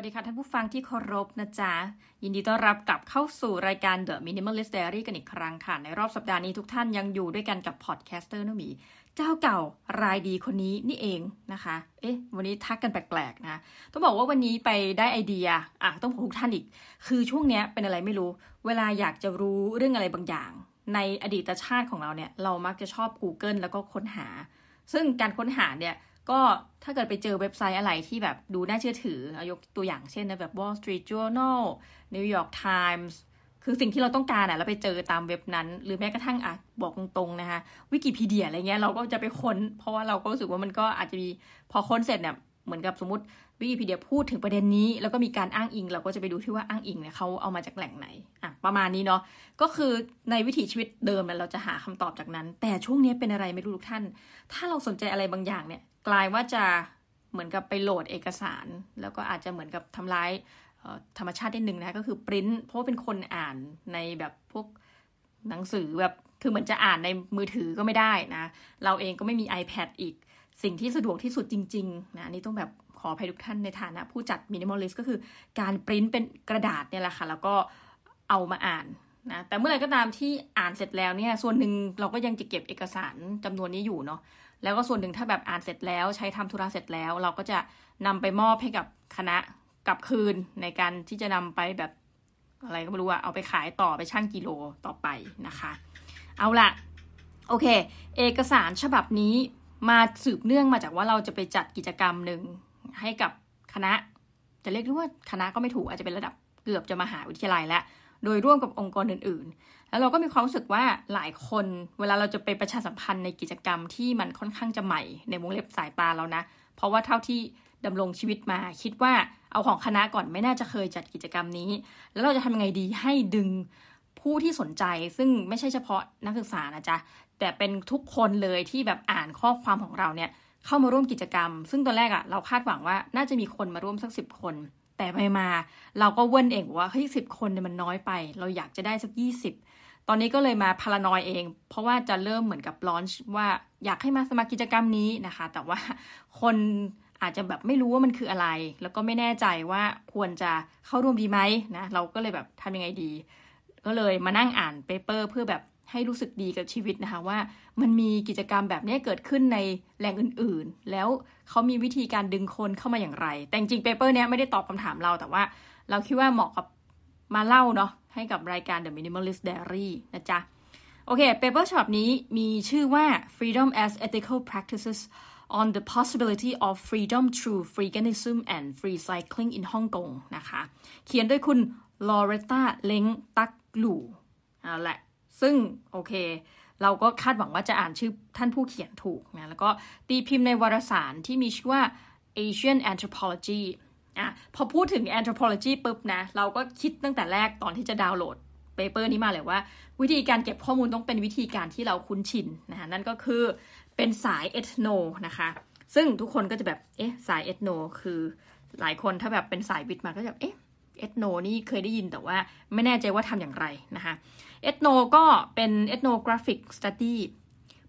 สวัสดีค่ะท่านผู้ฟังที่เคารพนะจ๊ะ ยินดีต้อนรับกลับเข้าสู่รายการ The Minimalist Diary กันอีกครั้งค่ะ ในรอบสัปดาห์นี้ทุกท่านยังอยู่ด้วยกันกับ podcaster นมี เจ้าเก่ารายเดิมคนนี้นี่เองนะคะ เอ๊ะ วันนี้ทักกันแปลกๆนะ ต้องบอกว่าวันนี้ไปได้ไอเดีย อะ ต้องบอกทุกท่านอีก คือช่วงเนี้ยเป็นอะไรไม่รู้ เวลาอยากจะรู้เรื่องอะไรบางอย่าง ในอดีตชาติของเราเนี่ย เรามักจะชอบ Google แล้วก็ค้นหา ซึ่งการค้นหาเนี่ย ก็ถ้าเกิดไปเจอเว็บไซต์อะไรที่แบบดูน่าเชื่อถือยกตัวอย่างเช่นนะแบบ Wall Street Journal New York Times คือสิ่งที่เราต้องการอะเราไปเจอตามเว็บนั้น หรือแม้กระทั่งอะบอกตรงๆนะคะวิกิพีเดียอะไรเงี้ยเราก็จะไปค้น เพราะว่าเราก็รู้สึกว่ามันก็อาจจะมีพอค้นเสร็จเนี่ยเหมือนกับสมมติวิกิพีเดียพูดถึงประเด็นนี้ แล้วก็มีการอ้างอิง เราก็จะไปดูที่ว่าอ้างอิงเนี่ยเขาเอามาจากแหล่งไหนอะประมาณนี้เนาะก็คือในวิถีชีวิตเดิมเนี่ยเราจะหาคำตอบจากนั้น แต่ช่วงนี้เป็นอะไรไม่รู้ทุกท่าน ถ้าเราสนใจอะไรบางอย่างเนี่ย กลายว่าจะเหมือนกับไปโหลดเอกสาร แล้วก็อาจจะเหมือนกับทำร้ายธรรมชาตินิดนึงนะก็คือปริ้นเพราะว่าเป็นคนอ่านในแบบพวกหนังสือแบบคือเหมือนจะอ่านในมือถือก็ไม่ได้นะ เราเองก็ไม่มี iPad อีกสิ่งที่สะดวกที่สุดจริงๆนะนี่ต้องแบบขออภัยทุกท่านในฐานะ ผู้จัด minimalist ก็คือการปริ้นเป็นกระดาษเนี่ยแหละค่ะ แล้วก็เอามาอ่านนะแต่เมื่อไรก็ตามที่อ่านเสร็จแล้วเนี่ยส่วนหนึ่งเราก็ยังจะเก็บเอกสารจำนวนนี้อยู่เนาะ แล้วก็ส่วนหนึ่งถ้าแบบอ่านเสร็จแล้วใช้ทำธุระเสร็จแล้ว เราก็จะนำไปมอบให้กับคณะกลับคืนในการที่จะนำไปแบบอะไรก็ไม่รู้อะเอาไปขายต่อไปชั่งกิโลต่อไปนะคะ เอาละโอเค เอกสารฉบับนี้มาสืบเนื่องมาจากว่าเราจะไปจัดกิจกรรมหนึ่งให้กับคณะ จะเรียกว่าคณะก็ไม่ถูกอาจจะเป็นระดับเกือบจะมาหาวิทยาลัยแล้วโดยร่วมกับองค์กรอื่น แล้วเราก็มีความรู้สึกว่าหลายคน เวลาเราจะไปประชาสัมพันธ์ในกิจกรรมที่มันค่อนข้างจะใหม่ในวงเล็บสายตาเรานะ เพราะว่าเท่าที่ดำรงชีวิตมา คิดว่าเอาของคณะก่อนไม่น่าจะเคยจัดกิจกรรมนี้ แล้วเราจะทำยังไงดีให้ดึงผู้ที่สนใจ ซึ่งไม่ใช่เฉพาะนักศึกษานะจ๊ะแต่เป็นทุกคนเลยที่แบบอ่านข้อความของเราเนี่ยเข้ามาร่วมกิจกรรม ซึ่งตอนแรกอะ่ะเราคาดหวังว่าน่าจะมีคนมาร่วมสักสิบคน แต่ไปมา เราก็เว้นเองว่าเฮ้ยสิบคนเนี่ยมันน้อยไป เราอยากจะได้สักยี่สิบ ตอนนี้ก็เลยมาพารานอยเอง เพราะว่าจะเริ่มเหมือนกับลอนช์ว่าอยากให้มาสมัครกิจกรรมนี้นะคะ แต่ว่าคนอาจจะแบบไม่รู้ว่ามันคืออะไร แล้วก็ไม่แน่ใจว่าควรจะเข้าร่วมดีไหมนะเราก็เลยแบบทำยังไงดี ก็เลยมานั่งอ่านเปเปอร์เพื่อแบบให้รู้สึกดีกับชีวิตนะคะว่ามันมีกิจกรรมแบบนี้เกิดขึ้นในแหล่งออื่นๆ แล้วเขามีวิธีการดึงคนเข้ามาอย่างไร แต่จริง paper เนี้ยไม่ได้ตอบคำถามเราแต่ว่า เราคิดว่าเหมาะกับมาเล่าเนาะ ให้กับรายการ The Minimalist Diary นะจ๊ะ โอเค paper ฉบับนี้มีชื่อว่า Freedom as Ethical Practices on the Possibility of Freedom Through Freeganism and Freecycling in Hong Kong นะคะ เขียนโดยคุณลอเรตตาเล้งตักหลู่เอาละซึ่ง โอเค เราก็คาดหวังว่าจะอ่านชื่อท่านผู้เขียนถูกนะ แล้วก็ตีพิมพ์ในวารสารที่มีชื่อว่า Asian Anthropology อะพอพูดถึง anthropology ปุ๊บนะเราก็คิดตั้งแต่แรกตอนที่จะดาวน์โหลด paper นี้มาเลยว่า วิธีการเก็บข้อมูลต้องเป็นวิธีการที่เราคุ้นชินนะคะนั่นก็คือเป็นสาย ethno นะคะ ซึ่งทุกคนก็จะแบบเอ๊ะสาย ethno คือหลายคนถ้าแบบเป็นสายวิทย์มาก็จะเอ๊ะethno นี่เคยได้ยินแต่ว่าไม่แน่ใจว่าทำอย่างไรนะคะ ethno ก็เป็น ethnographic study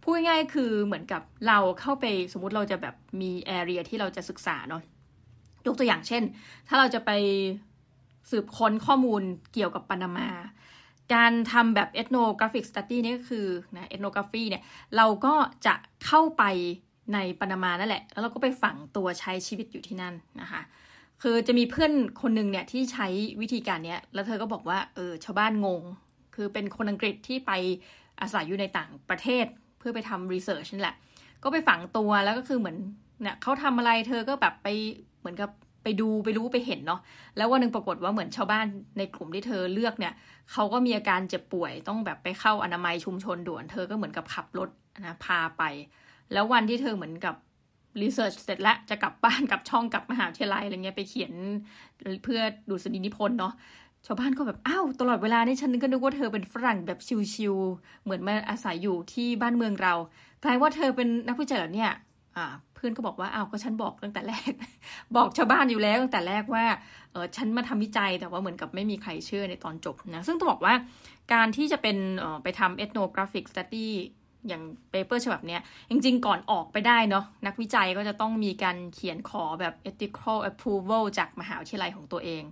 พูดง่ายๆคือเหมือนกับเราเข้าไปสมมุติเราจะแบบมี area ที่เราจะศึกษาเนาะ ยกตัวอย่างเช่น ถ้าเราจะไปสืบค้นข้อมูลเกี่ยวกับปานามา การทำแบบ ethnographic study นี่ก็คือนะ ethnography เนี่ยเราก็จะเข้าไปในปานามานั่นแหละ แล้วเราก็ไปฝังตัวใช้ชีวิตอยู่ที่นั่นนะคะคือจะมีเพื่อนคนหนึ่งเนี่ยที่ใช้วิธีการนี้แล้วเธอก็บอกว่าเออชาวบ้านงง คือเป็นคนอังกฤษที่ไปอาศัยอยู่ในต่างประเทศ เพื่อไปทำรีเสิร์ชนี่แหละ ก็ไปฝังตัวแล้วก็คือเหมือนเนี่ยเขาทำอะไรเธอก็แบบไป เหมือนกับไปดูไปรู้ไปเห็นเนาะแล้ววันหนึ่งปรากฏว่าเหมือนชาวบ้านในกลุ่มที่เธอเลือกเนี่ยเขาก็มีอาการเจ็บป่วยต้องแบบไปเข้าอนามัยชุมชนด่วนเธอก็เหมือนกับขับรถนะพาไป แล้ววันที่เธอเหมือนกับรีเสิร์ชเสร็จแล้วจะกลับบ้านกลับช่องกลับมหาวิทยาลัยอะไรเงี้ยไปเขียนเพื่อดูสนีนิพนธ์เนาะชาวบ้านก็แบบอ้าวตลอดเวลานี่ฉันก็นึกว่าเธอเป็นฝรั่งแบบชิวๆเหมือนมาอาศัยอยู่ที่บ้านเมืองเรากลายว่าเธอเป็นนักวิจัยเหรอเนี่ย เพื่อนก็บอกว่าอ้าวก็ฉันบอกตั้งแต่แรก บอกชาวบ้านอยู่แล้วตั้งแต่แรกว่าเออฉันมาทำวิจัยแต่ว่าเหมือนกับไม่มีใครเชื่อในตอนจบนะซึ่งต้องบอกว่าการที่จะเป็นไปทำ ethnographic study อย่างเปเปอร์ฉบับเนี้ยจริงๆ ก่อนออกไปได้เนาะนักวิจัยก็จะต้องมีการเขียนขอแบบ ethical approval จากมหาวิทยาลัยของตัวเอง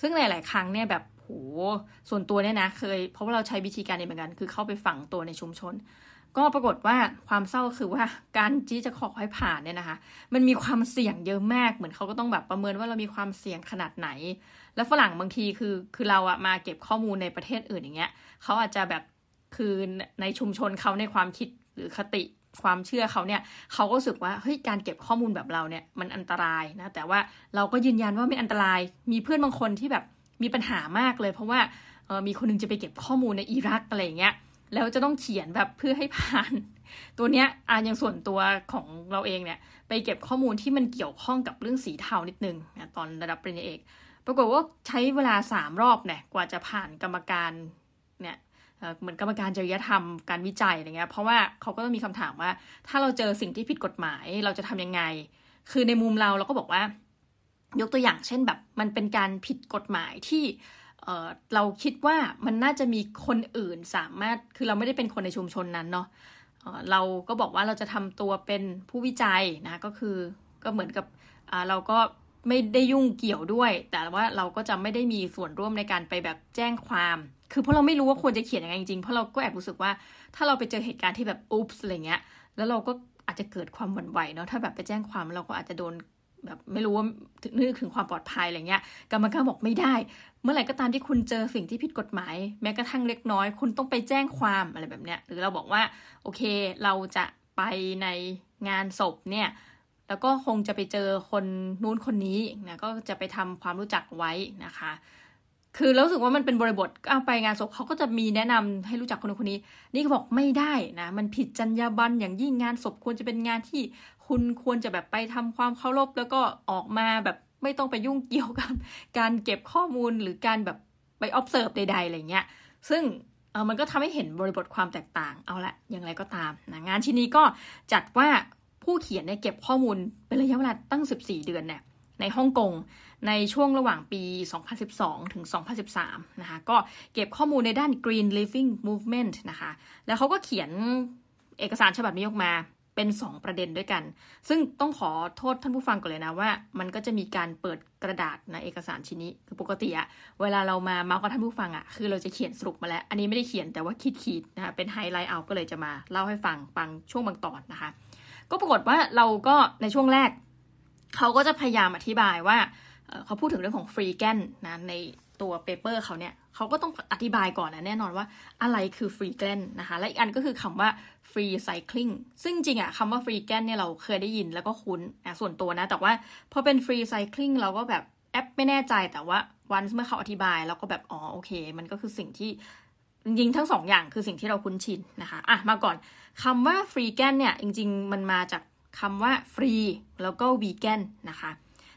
ซึ่งหลายๆ ครั้งเนี่ยแบบโหส่วนตัวเนี่ยนะเคยเพราะว่าเราใช้วิธีการนี้เหมือนกัน คือเข้าไปฝังตัวในชุมชน ก็ปรากฏว่าความเศร้าคือว่าการที่จะขอให้ผ่านเนี่ยนะคะ มันมีความเสี่ยงเยอะมากเหมือนเขาก็ต้องแบบประเมินว่าเรามีความเสี่ยงขนาดไหน แล้วฝรั่งบางทีคือคือเราอะมาเก็บข้อมูลในประเทศอื่นอย่างเงี้ยเขาอาจจะแบบคือในชุมชนเขาในความคิดหรือคติความเชื่อเขาเนี่ยเขาก็รู้สึกว่าเฮ้ยการเก็บข้อมูลแบบเราเนี่ยมันอันตรายนะแต่ว่าเราก็ยืนยันว่าไม่อันตราย มีเพื่อนบางคนที่แบบมีปัญหามากเลย เพราะว่ามีคนนึงจะไปเก็บข้อมูลในอิรักอะไรอย่างเงี้ย แล้วจะต้องเขียนแบบเพื่อให้ผ่าน ตัวเนี้ยอ่าอย่างส่วนตัวของเราเองเนี่ย ไปเก็บข้อมูลที่มันเกี่ยวข้องกับเรื่องสีเทานิดนึงนะตอนระดับปริญญาเอก ปรากฏว่าใช้เวลาสามรอบเนี่ยกว่าจะผ่านกรรมการเนี่ยเหมือนกรรมการจริยธรรมการวิจัยอะไรเงี้ยเพราะว่าเขาก็ต้องมีคำถามว่า ถ้าเราเจอสิ่งที่ผิดกฎหมายเราจะทำยังไง คือในมุมเราเราก็บอกว่า ยกตัวอย่างเช่นแบบมันเป็นการผิดกฎหมายที่ เเราคิดว่ามันน่าจะมีคนอื่นสามารถคือเราไม่ได้เป็นคนในชุมชนนั้นเนาะเราก็บอกว่าเราจะทำตัวเป็นผู้วิจัยนะก็คือก็เหมือนกับเราก็ไม่ได้ยุ่งเกี่ยวด้วย แต่ว่าเราก็จะไม่ได้มีส่วนร่วมในการไปแบบแจ้งความ คือเพราะเราไม่รู้ว่าควรจะเขียนยังไงจริงๆเพราะเราก็แอบรู้สึกว่าถ้าเราไปเจอเหตุการณ์ที่แบบอุ๊บอะไรเงี้ยแล้วเราก็อาจจะเกิดความหวั่นไหวเนาะถ้าแบบไปแจ้งความเราก็อาจจะโดน แบบไม่รู้ว่านึกถึงความปลอดภัยอะไรเงี้ยกรรมการบอกไม่ได้ เมื่อไหร่ก็ตามที่คุณเจอสิ่งที่ผิดกฎหมาย แม้กระทั่งเล็กน้อย คุณต้องไปแจ้งความอะไรแบบเนี้ยหรือเราบอกว่า โอเค เราจะไปในงานศพเนี่ยแล้วก็คงจะไปเจอคนนู้นคนนี้นะก็จะไปทำความรู้จักไว้นะคะ คือรู้สึกว่ามันเป็นบริบทเอาไปงานศพเขาก็จะมีแนะนำให้รู้จักคนนู้นคนนี้ นี่ก็บอกไม่ได้นะมันผิดจรรยาบรรณอย่างยิ่งงานศพควรจะเป็นงานที่ คุณควรจะแบบไปทำความเคารพแล้วก็ออกมาแบบไม่ต้องไปยุ่งเกี่ยวกับ การเก็บข้อมูลหรือการแบบไป observe ใดๆอะไรเงี้ย ซึ่งเออมันก็ทำให้เห็นบริบทความแตกต่าง เอาละอย่างไรก็ตามนะงานชิ้นนี้ก็จัดว่าผู้เขียนเนี่ยเก็บข้อมูลเป็นระยะเวลาตั้ง 14 เดือนเนี่ยในฮ่องกงในช่วงระหว่างปี 2012 ถึง 2013 นะคะ ก็เก็บข้อมูลในด้าน Green Living Movement นะคะ แล้วเขาก็เขียนเอกสารฉบับนี้ออกมา เป็น 2 ประเด็นด้วยกัน ซึ่งต้องขอโทษท่านผู้ฟังก่อนเลยนะว่า มันก็จะมีการเปิดกระดาษในเอกสารชิ้นนี้คือปกติอะเวลาเรามาเมาส์กับท่านผู้ฟังอะคือเราจะเขียนสรุปมาแล้ว อันนี้ไม่ได้เขียนแต่ว่าคิดขีดนะคะเป็นไฮไลท์เอาก็เลยจะมาเล่าให้ฟังบางช่วงบางตอนนะคะ ก็ปรากฏว่าเราก็ในช่วงแรก เขาก็จะพยายามอธิบายว่าเขาพูดถึงเรื่องของ freegan นะใน ตัว paper เขาเนี่ยเขาก็ต้องอธิบายก่อนนะแน่นอนว่าอะไรคือ freegan นะคะ และอีกอันก็คือคำว่าfreecycling ซึ่งจริงอะคำว่า freegan เนี่ยเราเคยได้ยินแล้วก็คุ้นนะส่วนตัวนะ แต่ว่าพอเป็น freecycling เราก็แบบแอบไม่แน่ใจแต่ว่าวันเมื่อเขาอธิบายเราก็แบบอ๋อโอเค มันก็คือสิ่งที่จริงๆทั้งสองอย่างคือสิ่งที่เราคุ้นชินนะคะอะมาก่อนคำว่า freegan เนี่ยจริงๆ มันมาจากคำว่าฟรีแล้วก็วีแกนนะคะ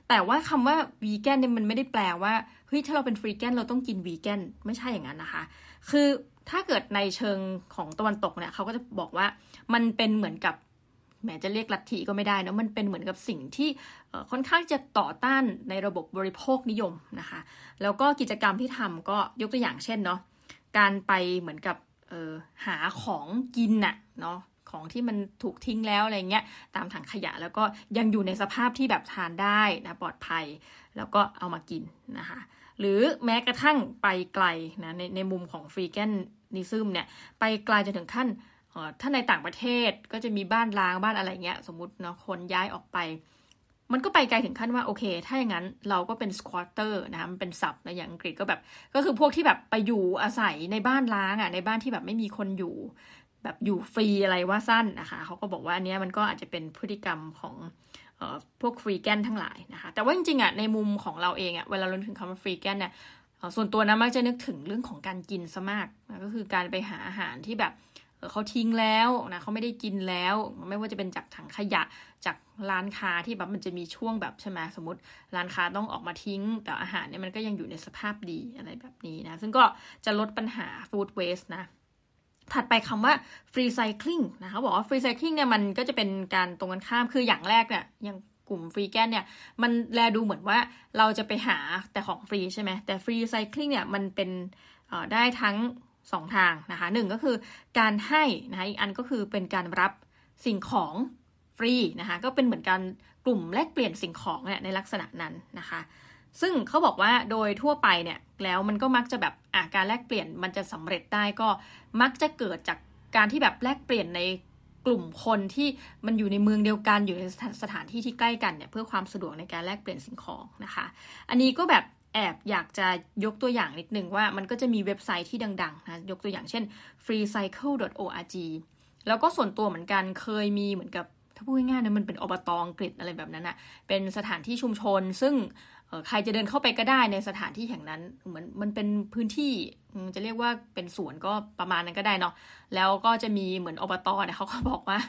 แต่ว่าคำว่าวีแกนเนี่ยมันไม่ได้แปลว่า เฮ้ยถ้าเราเป็น freegan เราต้องกินวีแกนไม่ใช่อย่างนั้นนะคะ คือถ้าเกิดในเชิงของตะวันตกเนี่ยเขาก็จะบอกว่ามันเป็นเหมือนกับแม้จะเรียกลัทธิก็ไม่ได้นะมันเป็นเหมือนกับสิ่งที่ค่อนข้างจะต่อต้านในระบบบริโภคนิยมนะคะ แล้วก็กิจกรรมที่ทำก็ยกตัวอย่างเช่นเนาะการไปเหมือนกับหาของกินน่ะเนาะของที่มันถูกทิ้งแล้วอะไรเงี้ยตามถังขยะแล้วก็ยังอยู่ในสภาพที่แบบทานได้นะปลอดภัย แล้วก็เอามากินนะคะ หรือแม้กระทั่งไปไกลนะในในมุมของ freeganism เนี่ยไปไกลจนถึงขั้นถ้าในต่างประเทศก็จะมีบ้านร้างบ้านอะไรเงี้ยสมมติเนาะคนย้ายออกไป มันก็ไปไกลถึงขั้นว่าโอเค ถ้าอย่างนั้นเราก็เป็น squatter นะคะมันเป็นศัพท์นะอย่างอังกฤษก็แบบ ก็คือพวกที่แบบไปอยู่อาศัยในบ้านล้างอะ่ะในบ้านที่แบบไม่มีคนอยู่แบบอยู่ฟรีอะไรว่าสั้นนะคะเขาก็บอกว่าอันนี้มันก็อาจจะเป็นพฤติกรรมของ พวกฟรีแกนทั้งหลายนะคะ แต่ว่าจริงๆอะในมุมของเราเองอะเวลาเราถึงคำว่าฟรีแกนเนี่ยส่วนตัวนะมักจะนึกถึงเรื่องของการกินซะมากนะก็คือการไปหาอาหารที่แบบเขาทิ้งแล้วนะเขาไม่ได้กินแล้ว ไม่ว่าจะเป็นจากถังขยะจากร้านค้าที่แบบมันจะมีช่วงแบบใช่ไหมสมมติร้านค้าต้องออกมาทิ้ง แต่อาหารเนี่ยมันก็ยังอยู่ในสภาพดีอะไรแบบนี้นะ ซึ่งก็จะลดปัญหาฟู้ดเวสต์นะ ถัดไปคำว่า free cycling นะคะบอกว่า free cycling เนี่ยมันก็จะเป็นการตรงกันข้ามคืออย่างแรกเนี่ยอย่างกลุ่มฟรีแกนเนี่ยมันแลดูเหมือนว่าเราจะไปหาแต่ของฟรีใช่ไหมแต่ free cycling เนี่ยมันเป็นได้ทั้งสองทางนะคะหนึ่งก็คือการให้นะคะอีกอันก็คือเป็นการรับสิ่งของฟรีนะคะก็เป็นเหมือนกันกลุ่มแลกเปลี่ยนสิ่งของเนี่ยในลักษณะนั้นนะคะ ซึ่งเขาบอกว่าโดยทั่วไปเนี่ยแล้วมันก็มักจะแบบอาการแลกเปลี่ยนมันจะสำเร็จได้ก็มักจะเกิดจากการที่แบบแลกเปลี่ยนในกลุ่มคนที่มันอยู่ในเมืองเดียวกันอยู่ในสถานที่ที่ใกล้กันเนี่ยเพื่อความสะดวกในการแลกเปลี่ยนสิ่งของนะคะ อันนี้ก็แบบแอบอยากจะยกตัวอย่างนิดนึงว่ามันก็จะมีเว็บไซต์ที่ดังๆนะยกตัวอย่างเช่น freecycle.org แล้วก็ส่วนตัวเหมือนกันเคยมีเหมือนกับถ้าพูดง่ายๆนะมันเป็นอบตอังกฤษอะไรแบบนั้นอะเป็นสถานที่ชุมชน ซึ่ง ใครจะเดินเข้าไปก็ได้ในสถานที่แห่งนั้น เหมือนมันเป็นพื้นที่จะเรียกว่าเป็นสวนก็ประมาณนั้นก็ได้เนาะแล้วก็จะมีเหมือนอบตเนี่ยเขาก็บอกว่า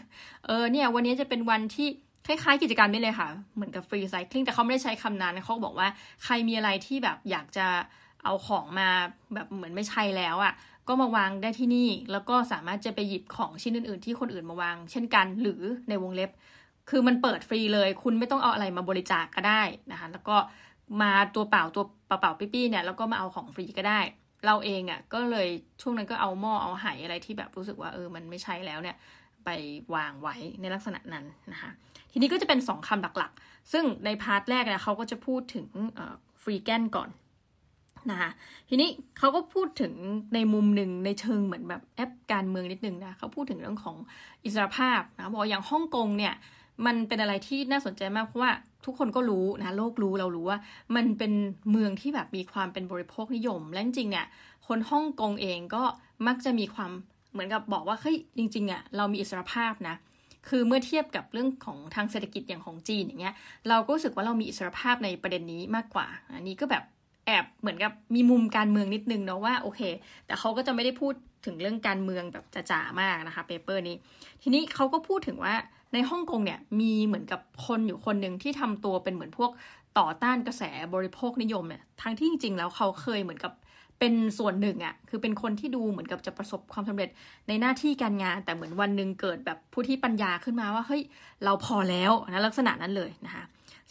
เออเนี่ยวันนี้จะเป็นวันที่คล้ายๆกิจกรรมนี้เลยค่ะ เหมือนกับฟรีไซคลิงแต่เขาไม่ได้ใช้คำนั้นเขาบอกว่าใครมีอะไรที่แบบอยากจะเอาของมาแบบเหมือนไม่ใช่แล้วอะ่ะ ก็มาวางได้ที่นี่ แล้วก็สามารถจะไปหยิบของชิ้นอื่นๆ ที่คนอื่นมาวาง เช่นกันหรือในวงเล็บ คือมันเปิดฟรีเลย คุณไม่ต้องเอาอะไรมาบริจาคกก็ได้นะคะ แล้วก็ มาตัวเปล่าตัวเปล่าๆปี้ๆเนี่ยแล้วก็มาเอาของฟรีก็ได้ เราเองอะ่ะก็เลยช่วงนั้นก็เอาหม้อเอาไหอะไรที่แบบรู้สึกว่าเออมันไม่ใช่แล้วเนี่ยไปวางไว้ในลักษณะนั้นนะคะทีนี้ก็จะเป็นสองคำหลักๆ ซึ่งในพาร์ทแรกเนี่ยเขาก็จะพูดถึงฟรีแกนก่อนนะคะทีนี้เขาก็พูดถึงในมุมหนึ่งในเชิงเหมือนแบบแอปการเมืองนิดนึงนะเขาพูดถึงเรื่องของอิสรภาพนะบอกอย่างฮ่องกงเนี่ย มันเป็นอะไรที่น่าสนใจมากเพราะว่าทุกคนก็รู้นะโลกรู้เรารู้ว่า มันเป็นเมืองที่แบบมีความเป็นบริโภคนิยม และจริงเนี่ยคนฮ่องกงเองก็มักจะมีความเหมือนกับบอกว่าเฮ้ยจริงๆอะเรามีอิสรภาพนะคือเมื่อเทียบกับเรื่องของทางเศรษฐกิจอย่างของจีนอย่างเงี้ยเราก็รู้สึกว่าเรามีอิสรภาพในประเด็นนี้มากกว่า อันนี้ก็แบบแอบเหมือนกับมีมุมการเมืองนิดนึงเนาะว่าโอเค แต่เขาก็จะไม่ได้พูดถึงเรื่องการเมืองแบบจ๋ามากนะคะเปเปอร์นี้ ทีนี้เขาก็พูดถึงว่า ในฮ่องกงเนี่ยมีเหมือนกับคนอยู่คนหนึ่งที่ทำตัวเป็นเหมือนพวกต่อต้านกระแสบริโภคนิยมเนี่ยทั้งที่จริงๆแล้วเขาเคยเหมือนกับเป็นส่วนหนึ่งอะ่ะคือเป็นคนที่ดูเหมือนกับจะประสบความสำเร็จในหน้าที่การงาน แต่เหมือนวันหนึ่งเกิดแบบผู้ที่ปัญญาขึ้นมาว่าเฮ้ยเราพอแล้วนะลักษณะนั้นเลยนะคะ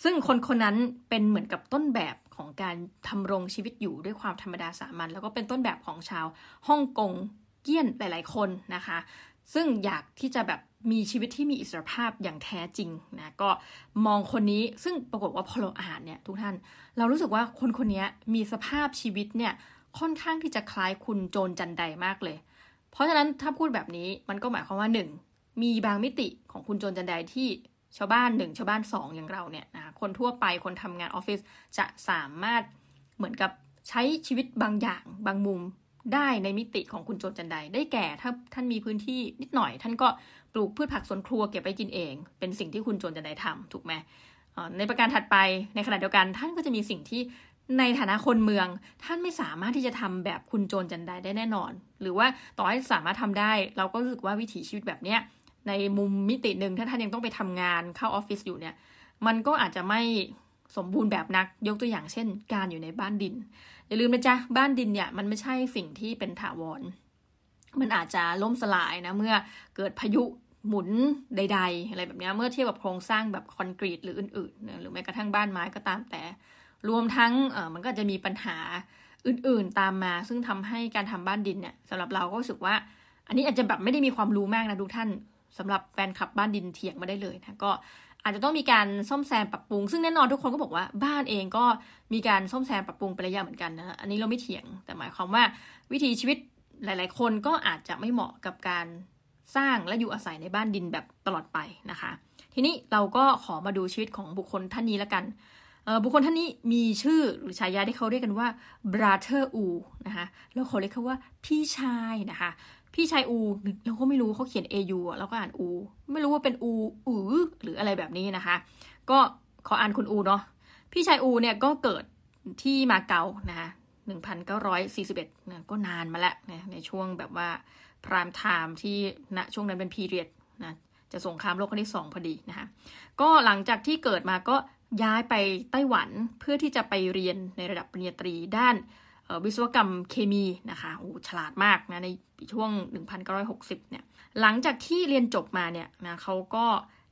ซึ่งคนคนนั้นเป็นเหมือนกับต้นแบบของการทำรงชีวิตอยู่ด้วยความธรรมดาสามัญแล้วก็เป็นต้นแบบของชาวฮ่องกงเกี้ยนหลาย ๆ คนนะคะ ซึ่งอยากที่จะแบบมีชีวิตที่มีอิสรภาพอย่างแท้จริงนะก็มองคนนี้ซึ่งปรากฏว่าพอเราอ่านเนี่ยทุกท่านเรารู้สึกว่าคนคนนี้มีสภาพชีวิตเนี่ยค่อนข้างที่จะคล้ายคุณโจรจันไดมากเลย เพราะฉะนั้นถ้าพูดแบบนี้มันก็หมายความว่าหนึ่งมีบางมิติของคุณโจรจันไดที่ชาวบ้านหนึ่งชาวบ้านสองอย่างเราเนี่ยนะคนทั่วไปคนทำงานออฟฟิศจะสามารถเหมือนกับใช้ชีวิตบางอย่างบางมุม ได้ในมิติของคุณโจรจันไดได้แก่ถ้าท่านมีพื้นที่นิดหน่อย ท่านก็ปลูกพืชผักสวนครัวเก็บไปกินเอง เป็นสิ่งที่คุณโจรจันไดทำถูกไหมในประการถัดไปในขณะเดียวกันท่านก็จะมีสิ่งที่ในฐานะคนเมือง ท่านไม่สามารถที่จะทำแบบคุณโจรจันไดได้แน่นอน หรือว่าต่อให้สามารถทำได้ เราก็รู้สึกว่าวิถีชีวิตแบบเนี้ยในมุมมิติหนึ่งถ้าท่านยังต้องไปทำงานเข้าออฟฟิศอยู่เนี่ย มันก็อาจจะไม่สมบูรณ์แบบนักยกตัวอย่างเช่น การอยู่ในบ้านดิน อย่าลืมนะจ๊ะบ้านดินเนี่ยมันไม่ใช่สิ่งที่เป็นถาวร มันอาจจะล่มสลายนะเมื่อเกิดพายุหมุนใด ๆ อะไรแบบนี้เมื่อเทียบกับโครงสร้างแบบคอนกรีตหรืออื่นๆ หรือแม้กระทั่งบ้านไม้ก็ตามแต่ รวมทั้งมันก็จะมีปัญหาอื่นๆตามมา ซึ่งทำให้การทำบ้านดินเนี่ยสำหรับเราก็รู้สึกว่า อันนี้อาจจะแบบไม่ได้มีความรู้มากนะทุกท่านสำหรับแฟนคลับบ้านดินเถียงมาได้เลยนะก็ อาจจะต้องมีการซ่อมแซมปรับปรุง ซึ่งแน่นอนทุกคนก็บอกว่าบ้านเองก็มีการซ่อมแซมปรับปรุงไประยะเหมือนกันนะอันนี้เราไม่เถียงแต่หมายความว่าวิถีชีวิตหลาย ๆ คนก็อาจจะไม่เหมาะกับการสร้างและอยู่อาศัยในบ้านดินแบบตลอดไปนะคะ ทีนี้เราก็ขอมาดูชีวิตของบุคคลท่านนี้ละกันบุคคลท่านนี้มีชื่อหรือฉายาที่เขาเรียกกันว่า brother u นะคะแล้วเขาเรียกเขาว่าพี่ชายนะคะ พี่ชายอูเราก็ไม่รู้เขาเขียน au แล้วก็อ่านอู ไม่รู้ว่าเป็นอูอือหรืออะไรแบบนี้นะคะ ก็ขออ่านคุณอูเนาะพี่ชายอูเนี่ยก็เกิดที่มาเก๊านะคะ1941นะก็นานมาแล้วนะในช่วงแบบว่าพรามไทม์ที่ณช่วงนั้นเป็นพีเรียดนะจะสงครามโลกครั้งที่สองพอดีนะคะก็หลังจากที่เกิดมาก็ย้ายไปไต้หวันเพื่อที่จะไปเรียนในระดับปริญญาตรีด้าน วิศวกรรมเคมีนะคะโอ้ฉลาดมากนะในช่วง 1960 เนี่ย หลังจากที่เรียนจบมาเนี่ยนะเขาก็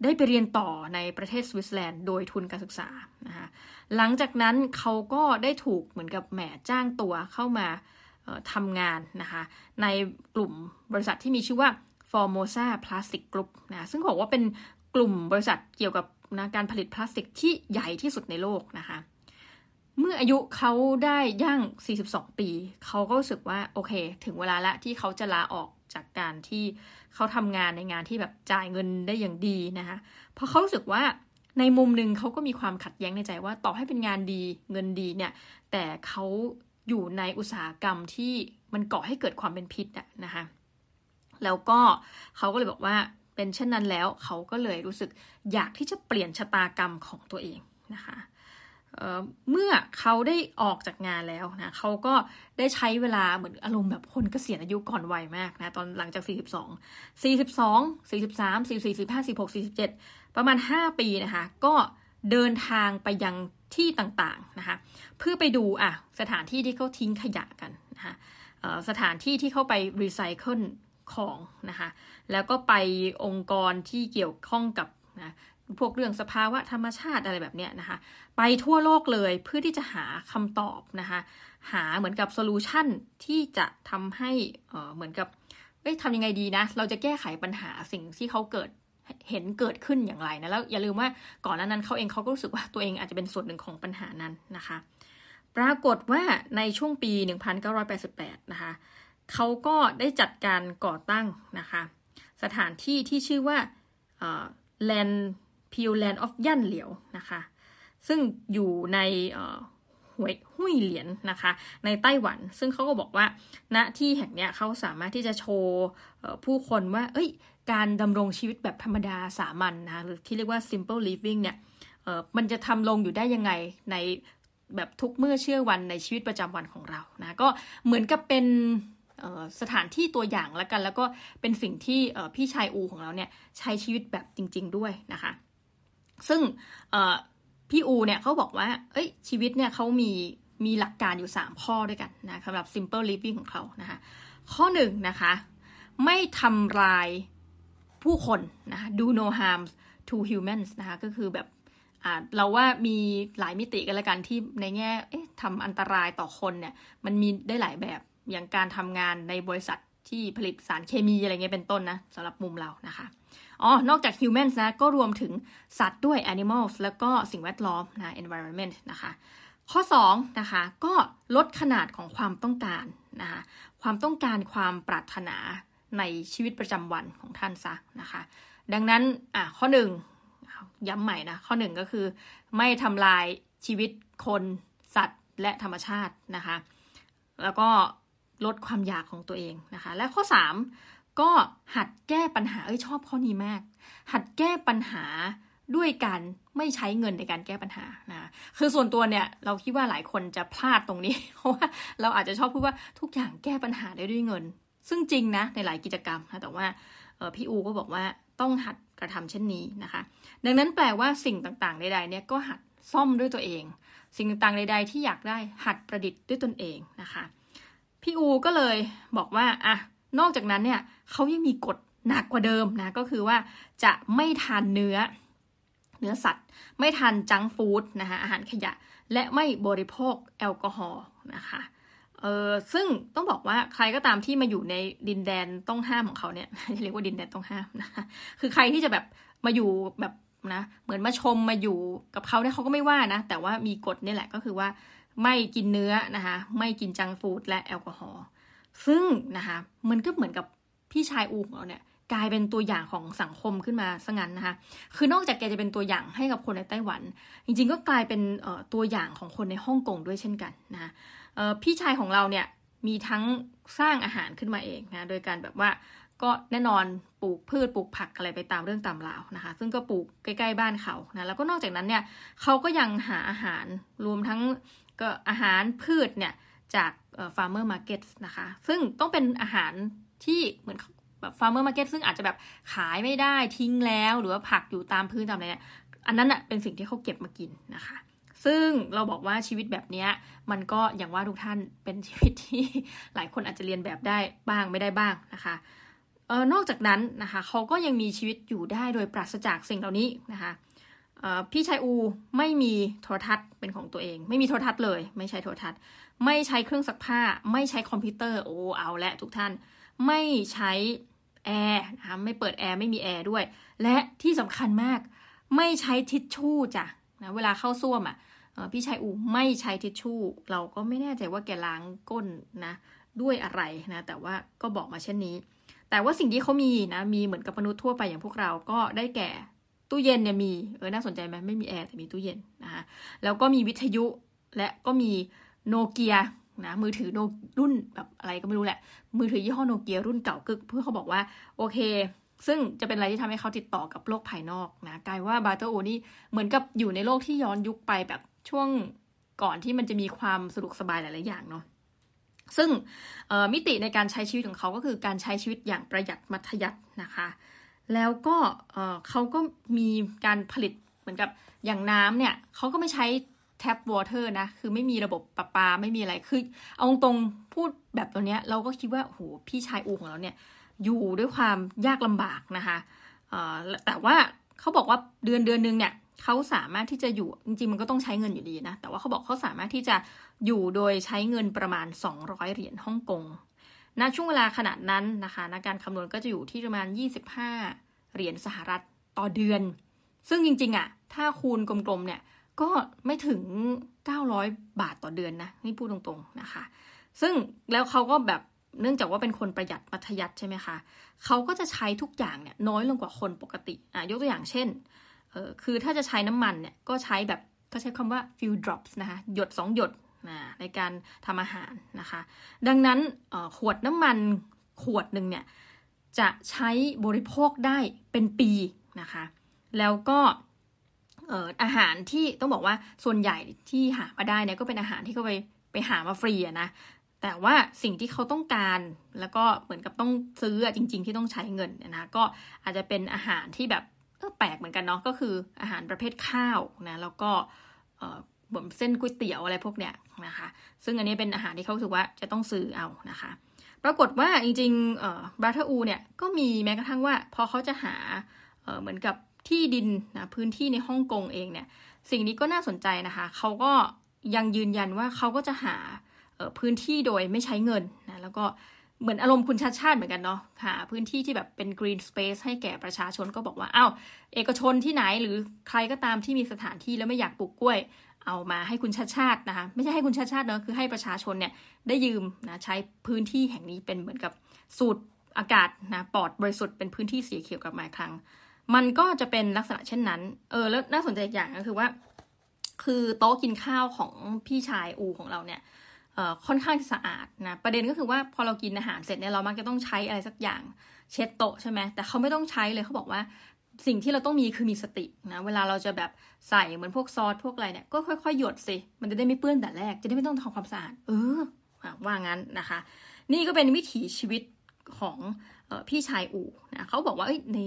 ได้ไปเรียนต่อในประเทศสวิตเซอร์แลนด์โดยทุนการศึกษานะคะหลังจากนั้นเขาก็ได้ถูกเหมือนกับแหมจ้างตัวเข้ามาทำงานนะคะในกลุ่มบริษัทที่มีชื่อว่า Formosa Plastic Group นะซึ่งบอกว่าเป็นกลุ่มบริษัทเกี่ยวกับนะการผลิตพลาสติกที่ใหญ่ที่สุดในโลกนะคะ เมื่ออายุเขาได้ย่าง 42 ปี เขาก็รู้สึกว่าโอเค ถึงเวลาละที่เขาจะลาออกจากการที่เขาทำงานในงานที่แบบจ่ายเงินได้อย่างดีนะคะเพราะเขารู้สึกว่าในมุมหนึ่งเขาก็มีความขัดแย้งในใจว่าต่อให้เป็นงานดีเงินดีเนี่ย แต่เขาอยู่ในอุตสาหกรรมที่มันก่อให้เกิดความเป็นพิษอะนะคะแล้วก็เขาก็เลยบอกว่าเป็นเช่นนั้นแล้วเขาก็เลยรู้สึกอยากที่จะเปลี่ยนชะตากรรมของตัวเองนะคะ เมื่อเขาได้ออกจากงานแล้วนะเขาก็ได้ใช้เวลาเหมือนอารมณ์แบบคนเกษียณอายุก่อนวัยมากนะตอนหลังจาก 42 42 43 44 45 46 47 ประมาณ 5 ปีนะคะก็เดินทางไปยังที่ต่างๆนะคะเพื่อไปดูอะสถานที่ที่เขาทิ้งขยะกันนะคะสถานที่ที่เขาไปรีไซเคิลของนะคะแล้วก็ไปองค์กรที่เกี่ยวข้องกับนะ พวกเรื่องสภาวะธรรมชาติอะไรแบบเนี้ยนะคะ ไปทั่วโลกเลยเพื่อที่จะหาคำตอบนะคะ หาเหมือนกับ solution ที่จะทำให้เหมือนกับเอ้ยทำยังไงดีนะ เราจะแก้ไขปัญหาสิ่งที่เขาเกิดเห็นเกิดขึ้นอย่างไรนะ แล้วอย่าลืมว่าก่อนหน้านั้นเขาเองเขาก็รู้สึกว่าตัวเองอาจจะเป็นส่วนหนึ่งของปัญหานั้นนะคะ ปรากฏว่าในช่วงปี 1988 นะคะเขาก็ได้จัดการก่อตั้งนะคะ สถานที่ที่ชื่อว่าแลน Land p u Land of ยันเหลียวนะคะ ซึ่งอยู่ในหวยหุยเหรียญนนะคะ ในไต้หวัน ซึ่งเขาก็บอกว่าณที่แห่งนี้เขาสามารถที่จะโชว์ผู้คนว่า เอ้ย การดำรงชีวิตแบบธรรมดาสามัญนนะหรือที่เรียกว่า simple living เนี่ยมันจะทำลงอยู่ได้ยังไงในแบบทุกเมื่อเชื่อวันในชีวิตประจำวันของเรานะก็เหมือนกับเป็นสถานที่ตัวอย่างแล้วกัน แล้วก็เป็นสิ่งที่พี่ชายอูของเราเนี่ยใช้ชีวิตแบบจริง ๆ ด้วยนะคะ ซึ่งพี่อูเนี่ยเขาบอกว่า เอ้ย ชีวิตเนี่ยเขามีมีหลักการอยู่ 3 ข้อด้วยกันนะสำหรับ simple living ของเขานะคะข้อหนึ่งนะคะ ไม่ทำลายผู้คนนะะ do no harm to humans นะคะก็คือแบบเราว่ามีหลายมิติกันล้วกันที่ในแง่ทำอันตรายต่อคนเนี่ย มันมีได้หลายแบบอย่างการทำงานในบริษัทที่ผลิตสารเคมีอะไรเงี้ยเป็นต้นนะสำหรับมุมเรานะคะ อ๋อ นอกจาก humans นะ ก็รวมถึงสัตว์ด้วย animals แล้วก็สิ่งแวดล้อมนะ environment นะคะ ข้อ2นะคะก็ลดขนาดของความต้องการนะคะความต้องการความปรารถนาในชีวิตประจำวันของท่านซะนะคะ ดังนั้นอะข้อหนึ่งย้ำใหม่นะ ข้อหนึ่งก็คือ ไม่ทำลายชีวิตคนสัตว์และธรรมชาตินะคะ แล้วก็ลดความอยากของตัวเองนะคะ และข้อ 3 ก็หัดแก้ปัญหาเอ้ยชอบข้อนี้มาก หัดแก้ปัญหาด้วยการไม่ใช้เงินในการแก้ปัญหานะคือส่วนตัวเนี่ยเราคิดว่าหลายคนจะพลาดตรงนี้ เพราะว่าเราอาจจะชอบพูดว่าทุกอย่างแก้ปัญหาได้ด้วยเงิน ซึ่งจริงนะในหลายกิจกรรมนะแต่ว่าพี่อูก็บอกว่าต้องหัดกระทำเช่นนี้นะคะ ดังนั้นแปลว่าสิ่งต่างๆใดๆเนี่ยก็หัดซ่อมด้วยตัวเอง สิ่งต่างๆใด ๆ ที่อยากได้หัดประดิษฐ์ด้วยตนเองนะคะ พี่อูก็เลยบอกว่าอะ นอกจากนั้นเนี่ยเขายังมีกฎหนักกว่าเดิมนะก็คือว่าจะไม่ทานเนื้อเนื้อสัตว์ ไม่ทานจังฟู้ดนะคะอาหารขยะ และไม่บริโภคแอลกอฮอล์นะคะเออซึ่งต้องบอกว่าใครก็ตามที่มาอยู่ในดินแดนต้องห้ามของเขาเนี่ยเรียกว่าดินแดนต้องห้ามนะคะคือใครที่จะแบบมาอยู่แบบนะเหมือนมาชมมาอยู่กับเขาเนี่ยเขาก็ไม่ว่านะ แต่ว่ามีกฎนี่แหละก็คือว่าไม่กินเนื้อนะคะไม่กินจังฟู้ดและแอลกอฮอล์ ซึ่งนะคะมันก็เหมือนกับพี่ชายอูของเราเนี่ยกลายเป็นตัวอย่างของสังคมขึ้นมาซะงั้นนะคะ คือนอกจากแกจะเป็นตัวอย่างให้กับคนในไต้หวัน จริงๆก็กลายเป็นตัวอย่างของคนในฮ่องกงด้วยเช่นกันนะะพี่ชายของเราเนี่ยมีทั้งสร้างอาหารขึ้นมาเองนะ โดยการแบบว่าก็แน่นอนปลูกพืชปลูกผักอะไรไปตามเรื่องตามราวนะคะ ซึ่งก็ปลูกใกล้ๆบ้านเขานะ แล้วก็นอกจากนั้นเนี่ยเขาก็ยังหาอาหารรวมทั้งก็อาหารพืชเนี่ย จาก farmer market นะคะ ซึ่งต้องเป็นอาหารที่เหมือนแบบ farmer market ซึ่งอาจจะแบบขายไม่ได้ทิ้งแล้วหรือว่าผักอยู่ตามพื้นตามอะไรเนี่ยอันนั้นอะเป็นสิ่งที่เขาเก็บมากินนะคะ ซึ่งเราบอกว่าชีวิตแบบนี้มันก็อย่างว่าทุกท่านเป็นชีวิตที่หลายคนอาจจะเลียนแบบได้บ้างไม่ได้บ้างนะคะออนอกจากนั้นนะคะเขาก็ยังมีชีวิตอยู่ได้โดยปราศจากสิ่งเหล่านี้นะคะพี่ชายอูไม่มีโทรทัศน์เป็นของตัวเอง ไม่มีโทรทัศน์เลย ไม่ใช้โทรทัศน์ ไม่ใช้เครื่องซักผ้า ไม่ใช้คอมพิวเตอร์โอ้เอาและทุกท่าน ไม่ใช้แอร์นะคะไม่เปิดแอร์ไม่มีแอร์ด้วย และที่สำคัญมาก ไม่ใช้ทิชชู่จ้ะนะเวลาเข้าส้วมอะพี่ชายอูไม่ใช้ทิชชู่ เราก็ไม่แน่ใจว่าแกล้างก้นนะด้วยอะไรนะแต่ว่าก็บอกมาเช่นนี้ แต่ว่าสิ่งที่เขามีนะมีเหมือนกับมนุษย์ทั่วไปอย่างพวกเราก็ได้แก่ตู้เย็นเนี่ยมีเออน่าสนใจไหมไม่มีแอร์แต่มีตู้เย็นนะคะแล้วก็มีวิทยุและก็มี โนเกียนะมือถือโนรุ่นแบบอะไรก็ไม่รู้แหละ มือถือยี่ห้อโนเกียรุ่นเก่ากึก เพื่อเขาบอกว่า โอเค ซึ่งจะเป็นอะไรที่ทำให้เขาติดต่อกับโลกภายนอกนะกลายว่าบาเตอร์โอนี่เหมือนกับอยู่ในโลกที่ย้อนยุคไปแบบช่วงก่อนที่มันจะมีความสะดวกสบายหลาย ๆ อย่างเนาะซึ่งมิติในการใช้ชีวิตของเขาก็คือการใช้ชีวิตอย่างประหยัดมัธยัตินะคะ แล้วก็เขาก็มีการผลิตเหมือนกับอย่างน้ำเนี่ยเขาก็ไม่ใช้ แท็บวอเตอร์นะ คือไม่มีระบบประปาไม่มีอะไร คือ เอาตรงพูดแบบตัวเนี้ย เราก็คิดว่าโหพี่ชายอูของเราเนี่ย อยู่ด้วยความยากลำบากนะคะแต่ว่าเขาบอกว่าเดือนเดือนนึงเนี่ยเขาสามารถที่จะอยู่จริงๆมันก็ต้องใช้เงินอยู่ดีนะ แต่ว่าเขาบอกเขาสามารถที่จะอยู่โดยใช้เงินประมาณ 200 เหรียญฮ่องกงณช่วงเวลาขนาดนั้นนะคะในการคำนวณก็จะอยู่ที่ประมาณ 25 เหรียญสหรัฐต่อเดือน ซึ่งจริงๆอะ่ะถ้าคูณกลมๆเนี่ย ก็ไม่ถึง 900 บาทต่อเดือนนะ นี่พูดตรงๆนะคะ ซึ่งแล้วเขาก็แบบเนื่องจากว่าเป็นคนประหยัดมัธยัติใช่ไหมคะเขาก็จะใช้ทุกอย่างเนี่ยน้อยลงกว่าคนปกติอะยกตัวอย่างเช่นเออคือถ้าจะใช้น้ำมันเนี่ยก็ใช้แบบก็ใช้คำว่า few drops นะคะหยดสองหยดนะในการทำอาหารนะคะ ดังนั้นขวดน้ำมันขวดหนึ่งเนี่ยจะใช้บริโภคได้เป็นปีนะคะ แล้วก็ อาหารที่ต้องบอกว่าส่วนใหญ่ที่หามาได้เนี่ยก็เป็นอาหารที่เขาไปไปหามาฟรีะนะแต่ว่าสิ่งที่เขาต้องการแล้วก็เหมือนกับต้องซื้อจริง ๆ ที่ต้องใช้เงินนะก็อาจจะเป็นอาหารที่แบบแปลกเหมือนกันเนาะก็คืออาหารประเภทข้าวนะแล้วก็แบบเส้นก๋วยเตี๋ยวอะไรพวกเนี้ยนะคะซึ่งอันนี้เป็นอาหารที่เขาถือว่าจะต้องซื้อเอานะคะ ปรากฏว่าจริงๆบราทอูเนี่ยก็มีแม้กระทั่งว่าพอเขาจะหาเหมือนกับ ที่ดินนะพื้นที่ในฮ่องกงเองเนี่ยสิ่งนี้ก็น่าสนใจนะคะเขาก็ยังยืนยันว่าเขาก็จะหาพื้นที่โดยไม่ใช้เงินนะแล้วก็เหมือนอารมณ์คุณชาติชาติเหมือนกันเนาะหาพื้นที่ที่แบบเป็นกรีนสเปซให้แก่ประชาชนก็บอกว่าอ้าวเอกชนที่ไหนหรือใครก็ตามที่มีสถานที่แล้วไม่อยากปลูกกล้วย เอามาให้คุณชาติชาตินะคะไม่ใช่ให้คุณชาติชาติเนาะคือให้ประชาชนเนี่ยได้ยืมนะใช้พื้นที่แห่งนี้เป็นเหมือนกับสูตรอากาศนะปลอดบริสุทธิ์เป็นพื้นที่สีเขียวกลับมาครั้ง มันก็จะเป็นลักษณะเช่นนั้น เออ แล้วน่าสนใจอีกอย่างก็คือว่า คือโต๊ะกินข้าวของพี่ชายอูของเราเนี่ยค่อนข้างสะอาดนะ ประเด็นก็คือว่าพอเรากินอาหารเสร็จเนี่ยเรามักจะต้องใช้อะไรสักอย่างเช็ดโต๊ะใช่ไหมแต่เขาไม่ต้องใช้เลยเขาบอกว่าสิ่งที่เราต้องมีคือมีสตินะเวลาเราจะแบบใส่เหมือนพวกซอสพวกอะไรเนี่ยก็ค่อยๆหยดสิมันจะได้ไม่เปื้อนแต่แรกจะได้ไม่ต้องทำความสะอาด เออว่างั้นนะคะ นี่ก็เป็นวิถีชีวิตของอพี่ชายอู่นะเขาบอกว่าใน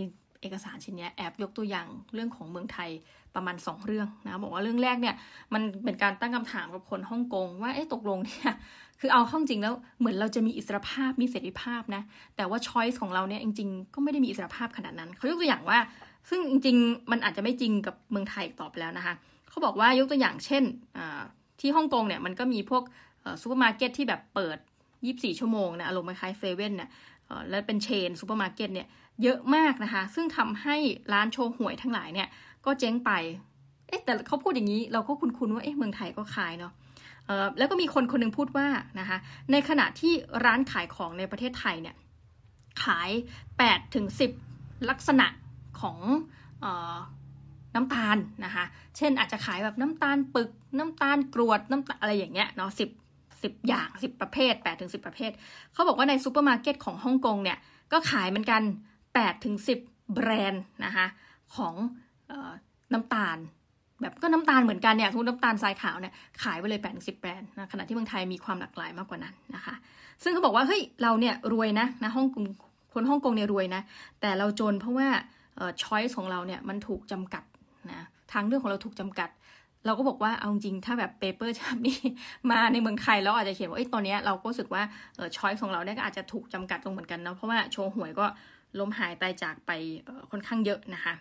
เอกสารชิ้นนี้แอบยกตัวอย่างเรื่องของเมืองไทยประมาณ 2 เรื่องนะบอกว่าเรื่องแรกเนี่ยมันเป็นการตั้งคำถามกับคนฮ่องกงว่าเอ๊ะตกลงเนี่ยคือเอาเข้าจริงแล้วเหมือนเราจะมีอิสรภาพมีเสรีภาพนะแต่ว่า choice ของเราเนี่ยจริงๆก็ไม่ได้มีอิสรภาพขนาดนั้นเขายกตัวอย่างว่า ซึ่งจริงๆมันอาจจะไม่จริงกับเมืองไทยตอไปแล้วนะคะเขาบอกว่ายกตัวอย่างเช่นที่ฮ่องกงเนี่ยมันก็มีพวกซูเปอร์มาร์เก็ตที่แบบเปิด 24 ชั่วโมงนะอารมณ์คล้ายเซเว่นเนี่ยแล้วเป็น chain ซูเปอร์มาร์เก็ตเนี่ย เยอะมากนะคะ ซึ่งทำให้ร้านโชห่วยทั้งหลายเนี่ยก็เจ๊งไป เอ๊ะแต่เขาพูดอย่างนี้เราก็คุ้นๆว่าเอ๊ะเมืองไทยก็คล้ายเนาะเออแล้วก็มีคนคนนึงพูดว่านะคะในขณะที่ร้านขายของในประเทศไทยเนี่ยขาย8ถึง10 ลักษณะของออน้ำตาลนะคะ เช่นอาจจะขายแบบน้ำตาลปึก น้ำตาลกรวดน้ำตาลอะไรอย่างเงี้ยเนาะสิบสิบอย่างสิบประเภทแปดถึงสิบประเภท เขาบอกว่าในซูเปอร์มาร์เก็ตของฮ่องกงเนี่ยก็ขายเหมือนกัน แปดถึงสิบแบรนด์นะคะของน้ำตาล แบบก็น้ำตาลเหมือนกันเนี่ยทุกน้ำตาลทรายขาวเนี่ยขายไปเลยแปดสิบแบรนด์นะขณะที่เมืองไทยมีความหลากหลายมากกว่านั้นนะคะ ซึ่งเขาบอกว่าเฮ้ยเราเนี่ยรวยนะนะฮ่องกงคนฮ่องกงเนี่ยรวยนะ แต่เราจนเพราะว่าช้อยส์ของเราเนี่ยมันถูกจำกัดนะทางเรื่องของเราถูกจำกัด เราก็บอกว่าเอาจริงถ้าแบบเปเปอร์ฉบับนี้มาในเมืองไทยแล้วอาจจะเขียนว่าไอ้ตอนนี้เราก็รู้สึกว่าช้อยส์ของเราเนี่ยก็อาจจะถูกจำกัดลงเหมือนกันนะเพราะว่าโชว์หวยก็ ล้มหายตายจากไปค่อนข้างเยอะนะคะ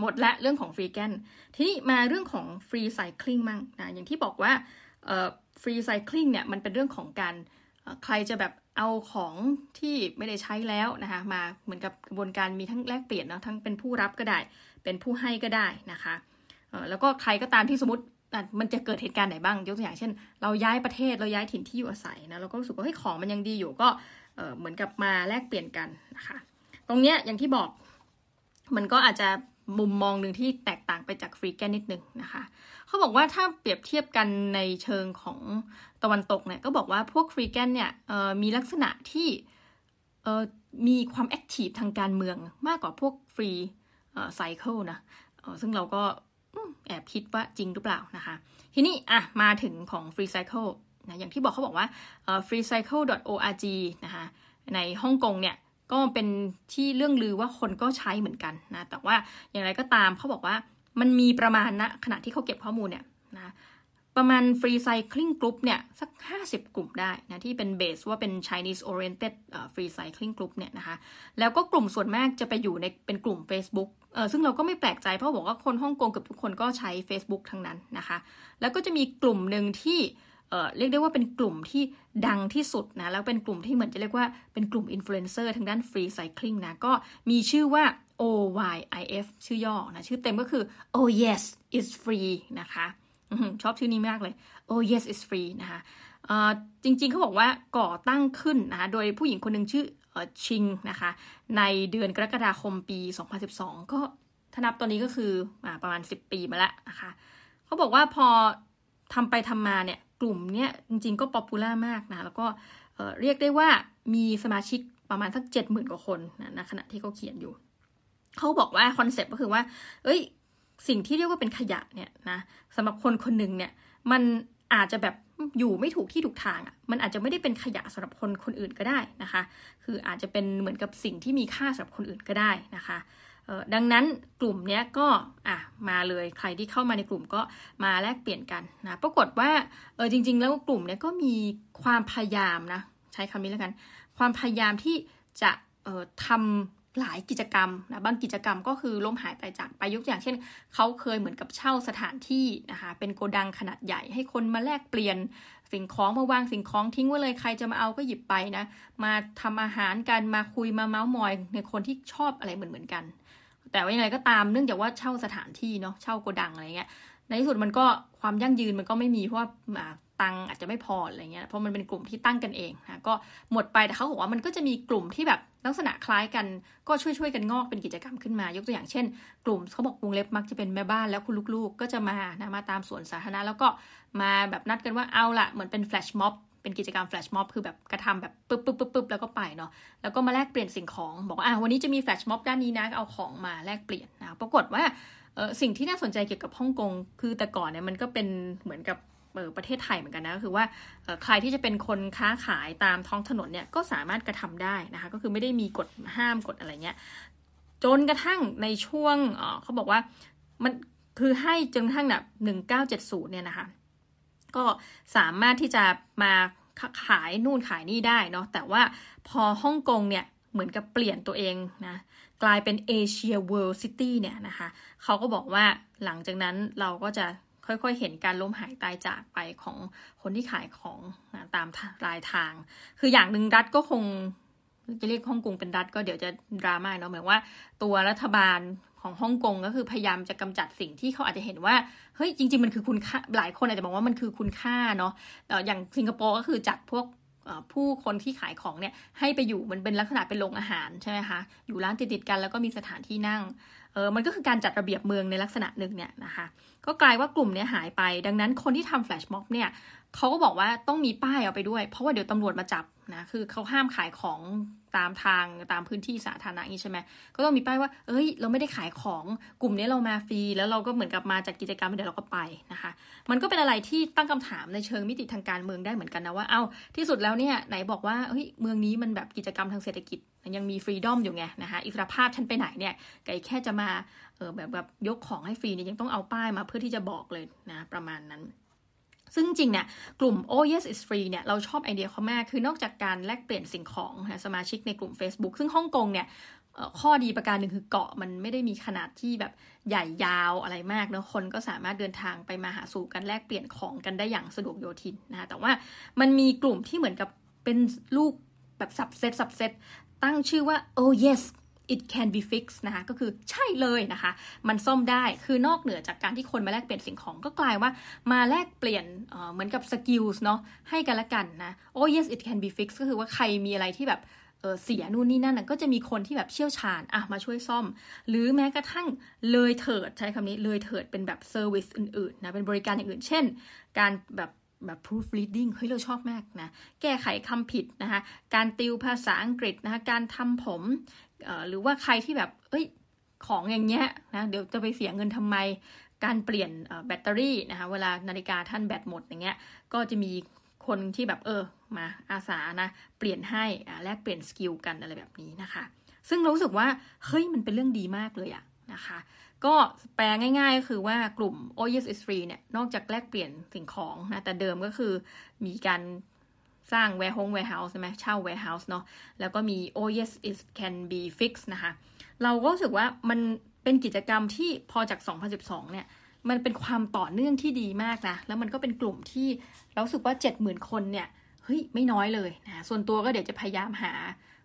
หมดละเรื่องของฟรีแกนทีนี้มาเรื่องของฟรีไซคลิงมั่งนะอย่างที่บอกว่าฟรีไซคลิงเนี่ยมันเป็นเรื่องของการใครจะแบบเอาของที่ไม่ได้ใช้แล้วนะคะมาเหมือนกับกระบวนการมีทั้งแลกเปลี่ยนเนาะทั้งเป็นผู้รับก็ได้ เป็นผู้ให้ก็ได้นะคะแล้วก็ใครก็ตามที่สมมติมันจะเกิดเหตุการณ์ไหนบ้างยกตัวอย่างเช่น เราย้ายประเทศเราย้ายถิ่นที่อยู่อาศัยนะเราก็รู้สึกว่าเฮ้ยของมันยังดีอยู่ก็เหมือนกับมาแลกเปลี่ยนกันนะคะ ตรงเนี้ยอย่างที่บอก มันก็อาจจะมุมมองหนึ่งที่แตกต่างไปจากฟรีแกนนิดนึงนะคะเขาบอกว่าถ้าเปรียบเทียบกันในเชิงของตะวันตกเนี่ยก็บอกว่าพวกฟรีแกนเนี่ยมีลักษณะที่มีความแอคทีฟทางการเมืองมากกว่าพวกฟรีไซเคิลนะซึ่งเราก็แอบคิดว่าจริงหรือเปล่านะคะ ทีนี้อะมาถึงของ Free Cycle นะอย่างที่บอกเขาบอกว่า freecycle.org นะคะในฮ่องกงเนี่ย ก็เป็นที่เรื่องลือว่าคนก็ใช้เหมือนกันนะแต่ว่าอย่างไรก็ตามเขาบอกว่ามันมีประมาณนะขณะที่เขาเก็บข้อมูลเนี่ยนะประมาณ Free Cycling Group เนี่ยสัก 50 กลุ่มได้นะที่เป็นเบสว่าเป็น Chinese Oriented Freecycling Group เนี่ยนะคะแล้วก็กลุ่มส่วนมากจะไปอยู่ในเป็นกลุ่ม Facebook เออซึ่งเราก็ไม่แปลกใจเพราะบอกว่าคนฮ่องกงกับทุกคนก็ใช้ Facebook ทั้งนั้นนะคะ แล้วก็จะมีกลุ่มหนึ่งที่ เรียกได้ว่าเป็นกลุ่มที่ดังที่สุดนะ แล้วเป็นกลุ่มที่เหมือนจะเรียกว่าเป็นกลุ่มอินฟลูเอนเซอร์ทางด้าน freecycling นะ ก็มีชื่อว่า OYIF ชื่อย่อนะ ชื่อเต็มก็คือ Oh yes it's free นะคะชอบชื่อนี้มากเลย Oh yes it's free นะคะจริงๆเขาบอกว่าก่อตั้งขึ้นนะคะโดยผู้หญิงคนหนึ่งชื่อชิงนะคะ ในเดือนกรกฎาคมปี 2012 ก็ถ้านับตอนนี้ก็คืออประมาณ 10 ปีมาแล้วนะคะเขาบอกว่าพอทำไปทำมาเนี่ย กลุ่มเนี้ยจริง ๆ ก็ popular มากนะ แล้วก็เรียกได้ว่ามีสมาชิกประมาณสักเจ็ดหมื่นกว่าคนนะณขณะที่เขาเขียนอยู่ เขาบอกว่า concept ก็คือว่า เอ้ย สิ่งที่เรียกว่าเป็นขยะเนี่ยนะสำหรับคนคนหนึ่งเนี่ย มันอาจจะแบบอยู่ไม่ถูกที่ถูกทางอะ่ะ มันอาจจะไม่ได้เป็นขยะสำหรับคนคนอื่นก็ได้นะคะ คืออาจจะเป็นเหมือนกับสิ่งที่มีค่าสำหรับคนอื่นก็ได้นะคะ ดังนั้นกลุ่มนี้ก็อะมาเลยใครที่เข้ามาในกลุ่มก็มาแลกเปลี่ยนกันนะปรากฏว่าเออจริง ๆ แล้วกลุ่มนี้ก็มีความพยายามนะใช้คำนี้แล้วกัน ความพยายามที่จะเอ่อทำหลายกิจกรรมนะบางกิจกรรมก็คือล้มหายไปจากไปยกอย่างเช่นเขาเคยเหมือนกับเช่าสถานที่นะคะเป็นโกดังขนาดใหญ่ ให้คนมาแลกเปลี่ยนสิ่งของมาวางสิ่งของทิ้งไว้เลยใครจะมาเอาก็หยิบไปนะ มาทำอาหารกันมาคุยมาเมาส์มอยในคนที่ชอบอะไรเหมือนเหมือนกัน แต่ว่ายังไงก็ตามเนื่องจากว่าเช่าสถานที่เนาะเช่าโกดังอะไรเงี้ยในที่สุดมันก็ความยั่งยืนมันก็ไม่มีเพราะว่าตังอาจจะไม่พออะไรเงี้ยเพราะมันเป็นกลุ่มที่ตั้งกันเองนะก็หมดไปแต่เขาบอกว่ามันก็จะมีกลุ่มที่แบบลักษณะคล้ายกันก็ช่วยช่วยกันงอกเป็นกิจกรรมขึ้นมา ยกตัวอย่างเช่น กลุ่มเขาบอกวงเล็บมักจะเป็นแม่บ้านแล้วคุณลูกๆ ก็จะมานะมาตามสวนสาธารณะแล้วก็มาแบบนัดกันว่าเอาละเหมือนเป็นแฟลชม็อบ เป็นกิจกรรมแฟลชม็อบคือแบบกระทำแบบปึ๊บปึ๊บปึ๊บปึ๊บแล้วก็ไปเนาะแล้วก็มาแลกเปลี่ยนสิ่งของ บอกว่าอะวันนี้จะมีแฟลชม็อบด้านนี้นะเอาของมาแลกเปลี่ยนนะปรากฏว่าสิ่งที่น่าสนใจเกี่ยวกับฮ่องกงคือแต่ก่อนเนี่ยมันก็เป็นเหมือนกับประเทศไทยเหมือนกันนะก็คือว่าใครที่จะเป็นคนค้าขายตามท้องถนนเนี่ยก็สามารถกระทำได้นะคะก็คือไม่ได้มีกฎห้ามกฎอะไรเงี้ยจนกระทั่งในช่วงเขาบอกว่ามันคือให้จนกระทั่งแบบหนึ่งเก้าเจ็ดศูนย์เนี่ยนะคะ ก็สามารถที่จะมาขายนู่นขายนี่ได้เนาะแต่ว่าพอฮ่องกงเนี่ยเหมือนกับเปลี่ยนตัวเองนะกลายเป็น Asia World City เนี่ยนะคะเขาก็บอกว่าหลังจากนั้นเราก็จะค่อยๆ เห็นการล้มหายตายจากไปของคนที่ขายของนะตามรายทาง คืออย่างหนึ่งรัฐก็คงจะเรียกฮ่องกงเป็นรัฐก็เดี๋ยวจะดราม่าเนาะเหมือนว่าตัวรัฐบาล ของฮ่องกงก็คือพยายามจะกำจัดสิ่งที่เขาอาจจะเห็นว่าเฮ้ยจริง ๆ มันคือคุณค่าหลายคนอาจจะบอกว่ามันคือคุณค่าเนาะอย่างสิงคโปร์ก็คือจัดพวกผู้คนที่ขายของเนี่ยให้ไปอยู่มันเป็นลักษณะเป็นโรงอาหารใช่ไหมคะอยู่ร้านติดๆกันแล้วก็มีสถานที่นั่งเออมันก็คือการจัดระเบียบเมืองในลักษณะหนึ่งเนี่ยนะคะก็กลายว่ากลุ่มเนี้หายไป ดังนั้นคนที่ทำแฟลชม็อบเนี่ยเขาก็บอกว่าต้องมีป้ายเอาไปด้วย เพราะว่าเดี๋ยวตำรวจมาจับ นะ คือเขาห้ามขายของตามทางตามพื้นที่สาธารณะนี่ใช่ไหมก็ต้องมีป้ายว่า เอ้ย เราไม่ได้ขายของกลุ่มนี้เรามาฟรี แล้วเราก็เหมือนกับมาจัดกิจกรรมเดี๋ยวเราก็ไปนะคะ มันก็เป็นอะไรที่ตั้งคำถามในเชิงมิติทางการเมืองได้เหมือนกันนะว่า เอา้าที่สุดแล้วเนี่ยไหนบอกว่าเฮ้ยเมืองนี้มันแบบกิจกรรมทางเศรษฐกิจยังมีฟรีดอมอยู่ไงนะคะอิสรภาพฉันไปไหนเนี่ยไก่แค่จะมาเออแบบแบบยกของให้ฟรีเนี่ยยังต้องเอาป้ายมาเพื่อที่จะบอกเลยนะประมาณนั้น ซึ่งจริงเนี่ยกลุ่ม Oh Yes is Free เนี่ยเราชอบไอเดียเขามาก คือนอกจากการแลกเปลี่ยนสิ่งของนะสมาชิกในกลุ่ม Facebook ซึ่งฮ่องกงเนี่ยข้อดีประการหนึ่งคือเกาะมันไม่ได้มีขนาดที่แบบใหญ่ยาวอะไรมากเนะคนก็สามารถเดินทางไปมาหาสู่กันแลกเปลี่ยนของกันได้อย่างสะดวกโยทินนะแต่ว่ามันมีกลุ่มที่เหมือนกับเป็นลูกแบบ subset subset ตั้งชื่อว่า oh yes it can be fixed นะคะก็คือใช่เลยนะคะ มันซ่อมได้คือนอกเหนือจากการที่คนมาแลกเปลี่ยนสิ่งของก็กลายว่ามาแลกเปลี่ยนเหมือนกับ skills เนาะให้กันละกันนะ oh yes it can be fixed ก็คือว่าใครมีอะไรที่แบบเสียนู่นนี่นั่นก็จะมีคนที่แบบเชี่ยวชาญอะมาช่วยซ่อม หรือแม้กระทั่งเลยเถิดใช้คำนี้เลยเถิดเป็นแบบ service อื่นๆนะเป็นบริการอย่างอื่น เช่น การแบบแบบ proofreading เฮ้ยเราชอบมากนะ แก้ไขคำผิดนะคะ การติวภาษาอังกฤษนะคะ การทำผม หรือว่าใครที่แบบ เอ้ย ของอย่างเงี้ยนะ เดี๋ยวจะไปเสียเงินทำไม การเปลี่ยนแบตเตอรี่นะคะ เวลานาฬิกาท่านแบตหมดอย่างเงี้ย ก็จะมีคนที่แบบเออ มาอาสานะ เปลี่ยนให้แลกเปลี่ยนสกิลกันอะไรแบบนี้นะคะ ซึ่งรู้สึกว่า เฮ้ย มันเป็นเรื่องดีมากเลยอะนะคะ ก็แปลง่ายๆก็คือว่ากลุ่ม o yes is free เนี่ย นอกจากแลกเปลี่ยนสิ่งของนะ แต่เดิมก็คือมีการ สร้าง warehouse warehouse ใช่ไหมเช่า warehouse เนาะแล้วก็มี oh yes it can be fixed นะคะ เราก็รู้สึกว่ามันเป็นกิจกรรมที่พอจาก 2012 เนี่ย มันเป็นความต่อเนื่องที่ดีมากนะ แล้วมันก็เป็นกลุ่มที่เราสึกว่า 70,000 คนเนี่ย เฮ้ย ไม่น้อยเลยนะ ส่วนตัวก็เดี๋ยวจะพยายามหา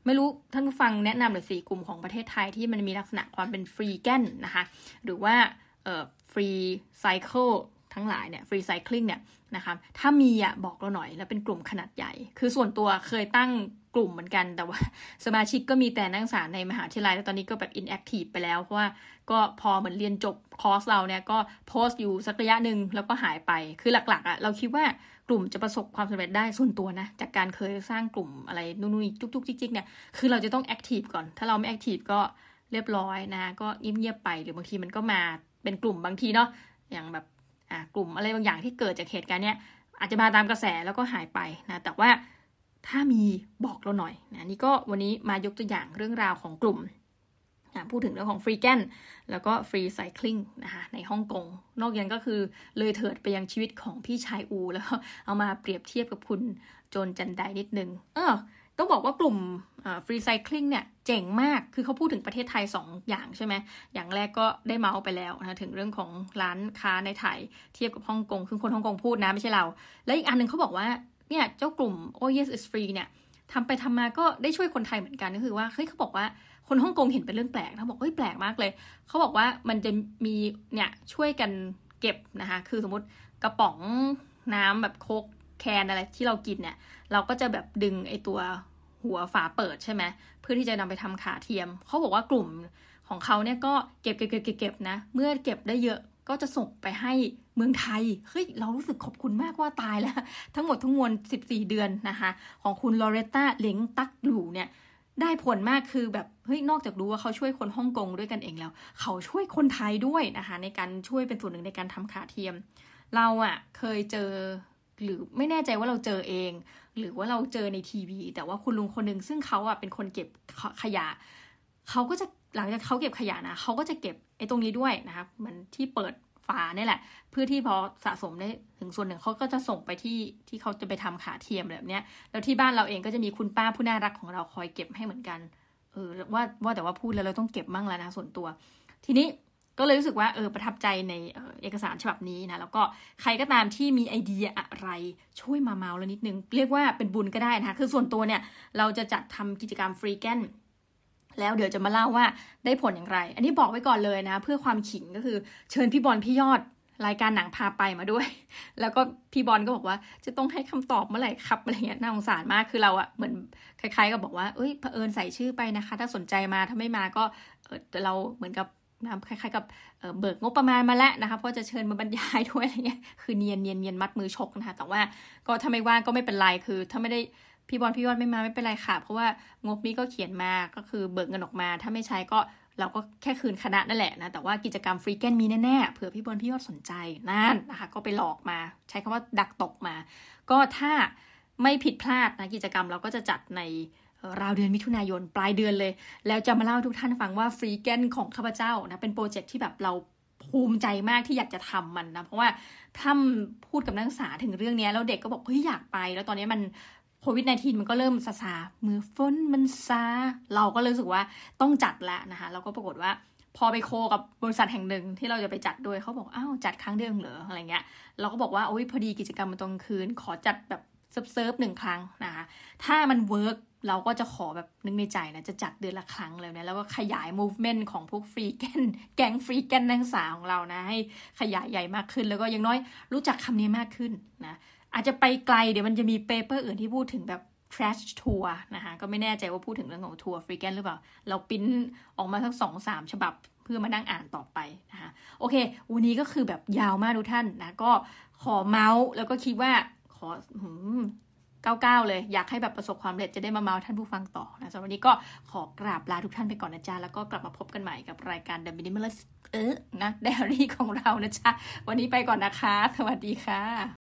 ไม่รู้ท่านผู้ฟังแนะนำหรือสี่กลุ่มของประเทศไทยที่มันมีลักษณะความเป็น freegan นะคะ หรือว่าเอ่อ freecycle ทั้งหลายเนี่ย freecycling เนี่ยนะคะถ้ามีอะบอกเราหน่อยแล้วเป็นกลุ่มขนาดใหญ่ คือส่วนตัวเคยตั้งกลุ่มเหมือนกันแต่ว่าสมาชิกก็มีแต่นักศึกษาในมหาวิทยาลัยแล้วตอนนี้ก็แบบ inactive ไปแล้ว เพราะว่าก็พอเหมือนเรียนจบคอร์สเราเนี่ยก็โพสต์อยู่สักระยะหนึ่งแล้วก็หายไปคือหลักๆอะเราคิดว่ากลุ่มจะประสบความสำเร็จได้ส่วนตัวนะ จากการเคยสร้างกลุ่มอะไรนู่นๆจุกๆจิกๆเนี่ยคือเราจะต้อง active ก่อน ถ้าเราไม่ active ก็เรียบร้อยนะ ก็เงียบๆไปหรือบางทีมันก็มาเป็นกลุ่มบางทีเนาะอย่างแบบ กลุ่มอะไรบางอย่างที่เกิดจากเหตุการณ์เนี้ยอาจจะมาตามกระแสแล้วก็หายไปนะแต่ว่าถ้ามีบอกเราหน่อยนะนี่ก็วันนี้มายกตัวอย่างเรื่องราวของกลุ่มพูดถึงเรื่องของ freegan แล้วก็ freecyclingนะคะในฮ่องกง นอกจากก็คือเลยเถิดไปยังชีวิตของพี่ชายอู แล้วเอามาเปรียบเทียบกับคุณโจนจันไดนิดนึง เออต้องบอกว่ากลุ่มฟรีไซคลิงเนี่ย จ๋งมาก คือเขาพูดถึงประเทศไทย 2 อย่างใช่ไหม อย่างแรกก็ได้เมาส์ไปแล้วนะถึงเรื่องของร้านค้าในไทย เทียบกับฮ่องกง คือคนฮ่องกงพูดนะ ไม่ใช่เรา และอีกอันหนึ่งเขาบอกว่า เนี่ยเจ้ากลุ่ม oh yes is free เนี่ยทำไปทำมาก็ได้ช่วยคนไทยเหมือนกันก็คือว่า เฮ้ยเขาบอกว่าคนฮ่องกงเห็นเป็นเรื่องแปลกเขาบอก เฮ้ยแปลกมากเลย เขาบอกว่ามันจะมีเนี่ยช่วยกันเก็บนะคะ คือสมมติกระป๋องน้ำแบบโคกแคนอะไรที่เรากินเนี่ย เราก็จะแบบดึงไอตัวหัวฝาเปิดใช่ไหม พื่อที่จะนำไปทำขาเทียม เขาบอกว่ากลุ่มของเขาเนี่ยก็เก็บเก็บเก็บเก็บนะ เมื่อเก็บได้เยอะก็จะส่งไปให้เมืองไทย เฮ้ย เรารู้สึกขอบคุณมากว่าตายแล้ว ทั้งหมดทั้งมวล 14 เดือนนะคะ ของคุณลอเรตตาเล้งตักหลูเนี่ย ได้ผลมากคือแบบ เฮ้ย นอกจากรู้ว่าเขาช่วยคนฮ่องกงด้วยกันเองแล้ว เขาช่วยคนไทยด้วยนะคะ ในการช่วยเป็นส่วนหนึ่งในการทำขาเทียม เราอะเคยเจอ หรือไม่แน่ใจว่าเราเจอเอง หรือว่าเราเจอในทีวี แต่ว่าคุณลุงคนหนึ่งซึ่งเขาอะเป็นคนเก็บขยะเขาก็จะหลังจากเขาเก็บขยะนะเขาก็จะเก็บไอ้ตรงนี้ด้วยนะคะเหมือนที่เปิดฝาเนี่ยแหละ เพื่อที่พอสะสมได้ถึงส่วนหนึ่งเขาก็จะส่งไปที่ที่เขาจะไปทำขาเทียมแบบเนี้ยแล้วที่บ้านเราเองก็จะมีคุณป้าผู้น่ารักของเราคอยเก็บให้เหมือนกันเออว่าว่าแต่ว่าพูดแล้วเราต้องเก็บมั่งแล้วนะส่วนตัว ทีนี้ ก็เลยรู้สึกว่าเออประทับใจในเอกสารฉบับนี้นะแล้วก็ใครก็ตามที่มีไอเดียอะไรช่วยมาเมาแล้วนิดนึง เรียกว่าเป็นบุญก็ได้นะคะคือส่วนตัวเนี่ยเราจะจัดทำกิจกรรมฟรีแกนแล้วเดี๋ยวจะมาเล่าว่าได้ผลอย่างไร อันนี้บอกไว้ก่อนเลยนะ เพื่อความขิงก็คือเชิญพี่บอลพี่ยอดรายการหนังพาไปมาด้วย แล้วก็พี่บอลก็บอกว่าจะต้องให้คำตอบเมื่อไหร่ครับอะไรเงี้ยน่าสงสารมากคือเราอะเหมือนคล้ายๆกับอกว่าเอ้ยเผอิญใส่ชื่อไปนะคะ ถ้าสนใจมาถ้าไม่มาก็เเราเหมือนกับ นะคล้ายๆกับเบิกงบประมาณมาแล้วนะคะเพราะจะเชิญมาบรรยายด้วยอะไรเงี้ยคือเนียนเนียนเนียนมัดมือชกนะคะแต่ว่าก็ถ้าไม่ว่างก็ไม่เป็นไรคือ ถ้าไม่ได้พี่บอลพี่ยอดไม่มาไม่เป็นไรค่ะ เพราะว่างบนี้ก็เขียนมาก็คือเบิกเงินออกมา ถ้าไม่ใช้ก็เราก็แค่คืนคณะนั่นแหละนะแต่ว่ากิจกรรมฟรีแกนมีแน่ๆเผื่อพี่บอลพี่ยอดสนใจนั่นนะคะ ก็ไปหลอกมา ใช้คำว่าดักตกมา ก็ถ้าไม่ผิดพลาดนะกิจกรรมเราก็จะจัดใน ราวเดือนมิถุนายนปลายเดือนเลย แล้วจะมาเล่าทุกท่านฟังว่าฟรีแกนของข้าพเจ้านะเป็นโปรเจกต์ที่แบบเราภูมิใจมากที่อยากจะทำมันนะ เพราะว่าท่าพูดกับนักศึกษาถึงเรื่องนี้แล้วเด็กก็บอกเฮ้ยอยากไป แล้วตอนนี้มันโควิด -19 มันก็เริ่มซาซาเมื่อฝนมันซาเราก็เลยรู้สึกว่าต้องจัดแล้วนะคะแล้วก็ปรากฏว่าพอไป co กับบริษัทแห่งหนึ่งที่เราจะไปจัดด้วยเขาบอกอ้าวจัดครั้งเดียวเหรออะไรเงี้ยเราก็บอกว่าโอ้ยพอดีกิจกรรมมันตรงคืน ขอจัดแบบ เซิร์ฟหนึ่งครั้งนะคะถ้ามัน work เราก็จะขอแบบนึกในใจนะ จะจัดเดือนละครั้งเลยนะแล้วก็ขยาย movement ของพวก freegan แก๊ง freegan นักศึกษาของเรานะ ให้ขยายใหญ่มากขึ้น แล้วก็ยังน้อยรู้จักคำนี้มากขึ้นนะอาจจะไปไกลเดี๋ยวมันจะมี paper อื่นที่พูดถึงแบบ trash tour นะคะก็ไม่แน่ใจว่าพูดถึงเรื่องของทัวร์ freegan หรือเปล่า เราปิ้นออกมาทั้งสองสามฉบับเพื่อมานั่งอ่านต่อไปนะคะโอเค วันนี้ก็คือแบบยาวมากทุกท่านนะก็ขอเมาส์แล้วก็คิดว่า อเก้าๆเลย อยากให้แบบประสบความสำเร็จจะได้มาเมาส์ท่านผู้ฟังต่อนะสำหรับวันนี้ก็ขอกราบลาทุกท่านไปก่อนนะจ๊ะ แล้วก็กลับมาพบกันใหม่กับรายการ The Minimalist เออนะ Diary ของเรานะจ๊ะ วันนี้ไปก่อนนะคะ สวัสดีค่ะ